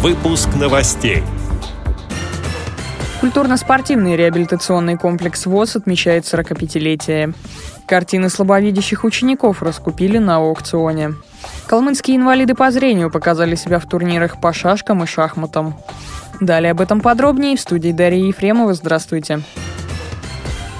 Выпуск новостей. Культурно-спортивный реабилитационный комплекс ВОЗ отмечает 45-летие. Картины слабовидящих учеников раскупили на аукционе. Калмыцкие инвалиды по зрению показали себя в турнирах по шашкам и шахматам. Далее об этом подробнее в студии Дарьи Ефремова. Здравствуйте.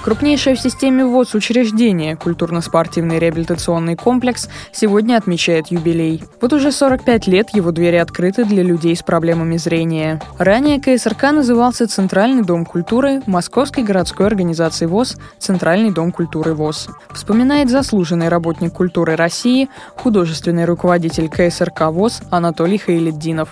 Крупнейшее в системе ВОЗ учреждение, культурно-спортивный реабилитационный комплекс, сегодня отмечает юбилей. Вот уже 45 лет его двери открыты для людей с проблемами зрения. Ранее КСРК назывался Центральный дом культуры Московской городской организации ВОЗ «Центральный дом культуры ВОЗ». Вспоминает заслуженный работник культуры России, художественный руководитель КСРК ВОЗ Анатолий Хаилетдинов.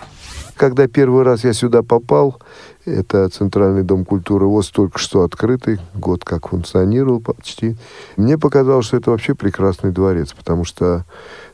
Когда первый раз я сюда попал, это Центральный дом культуры ВОЗ только что открытый, год как функционировал почти. Мне показалось, что это вообще прекрасный дворец, потому что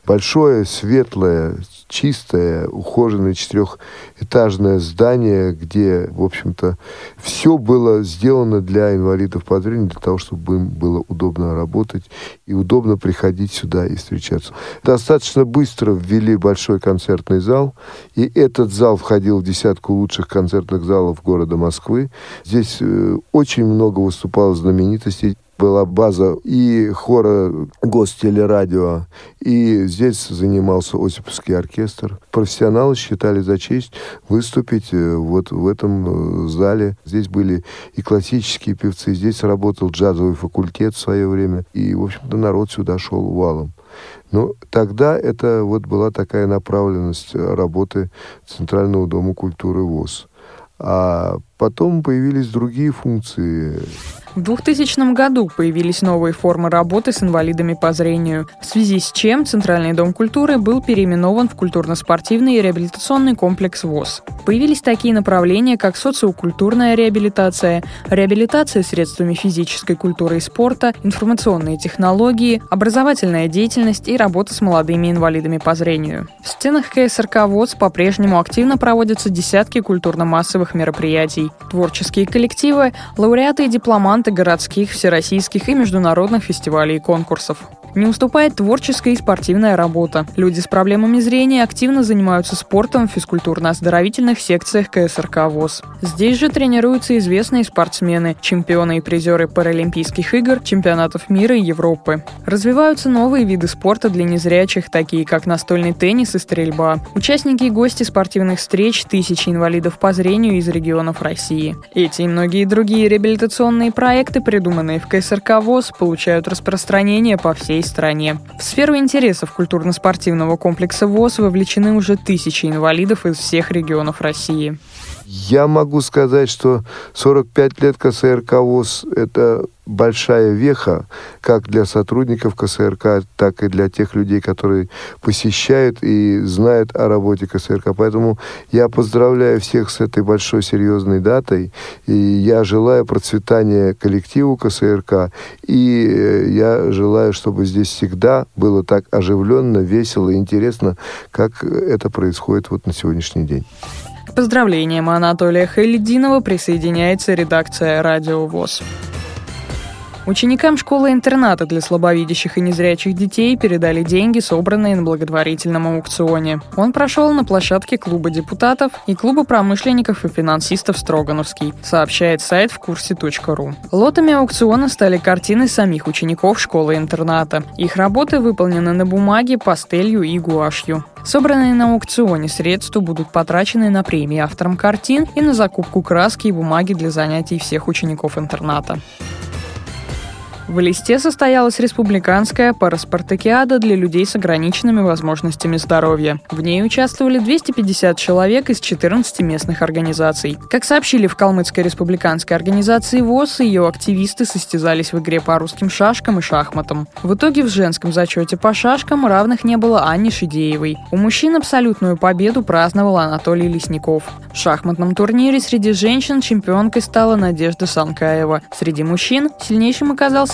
большое, светлое, чистое, ухоженное четырехэтажное здание, где, в общем-то, все было сделано для инвалидов по зрению, для того, чтобы им было удобно работать и удобно приходить сюда и встречаться. Достаточно быстро ввели большой концертный зал, и этот зал входил в десятку лучших концертных залов города Москвы. Здесь э, очень много выступало знаменитостей была база и хора гостелерадио, и здесь занимался Осиповский оркестр. Профессионалы считали за честь выступить э, вот в этом э, зале. Здесь были и классические певцы, здесь работал джазовый факультет в свое время, и, в общем-то, народ сюда шел валом. Но тогда это вот была такая направленность работы Центрального дома культуры ВОЗ. uh, потом появились другие функции. В 2000 году появились новые формы работы с инвалидами по зрению, в связи с чем Центральный дом культуры был переименован в культурно-спортивный и реабилитационный комплекс ВОЗ. Появились такие направления, как социокультурная реабилитация, реабилитация средствами физической культуры и спорта, информационные технологии, образовательная деятельность и работа с молодыми инвалидами по зрению. В стенах КСРК ВОЗ по-прежнему активно проводятся десятки культурно-массовых мероприятий. Творческие коллективы, лауреаты и дипломанты городских, всероссийских и международных фестивалей и конкурсов. Не уступает творческая и спортивная работа. Люди с проблемами зрения активно занимаются спортом в физкультурно-оздоровительных секциях КСРК ВОЗ. Здесь же тренируются известные спортсмены, чемпионы и призеры Паралимпийских игр, чемпионатов мира и Европы. Развиваются новые виды спорта для незрячих, такие как настольный теннис и стрельба. Участники и гости спортивных встреч – тысячи инвалидов по зрению из регионов России. Эти и многие другие реабилитационные проекты, придуманные в КСРК ВОЗ, получают распространение по всей стране. В сферу интересов культурно-спортивного комплекса ВОЗ вовлечены уже тысячи инвалидов из всех регионов России. Я могу сказать, что 45 лет КСРК ВОЗ – это большая веха как для сотрудников КСРК, так и для тех людей, которые посещают и знают о работе КСРК. Поэтому я поздравляю всех с этой большой серьезной датой. И я желаю процветания коллективу КСРК. И э, я желаю, чтобы здесь всегда было так оживленно, весело и интересно, как это происходит вот на сегодняшний день. Поздравлениям Анатолия Хайлединова присоединяется редакция «Радио ВОЗ». Ученикам школы-интерната для слабовидящих и незрячих детей передали деньги, собранные на благотворительном аукционе. Он прошел на площадке клуба депутатов и клуба промышленников и финансистов «Строгановский», сообщает сайт в курсе.ру. Лотами аукциона стали картины самих учеников школы-интерната. Их работы выполнены на бумаге, пастелью и гуашью. Собранные на аукционе средства будут потрачены на премии авторам картин и на закупку краски и бумаги для занятий всех учеников интерната. В листе состоялась республиканская параспартакиада для людей с ограниченными возможностями здоровья. В ней участвовали 250 человек из 14 местных организаций. Как сообщили в Калмыцкой республиканской организации ВОЗ, ее активисты состязались в игре по русским шашкам и шахматам. В итоге в женском зачете по шашкам равных не было Анне Шидеевой. У мужчин абсолютную победу праздновал Анатолий Лесников. В шахматном турнире среди женщин чемпионкой стала Надежда Санкаева. Среди мужчин сильнейшим оказался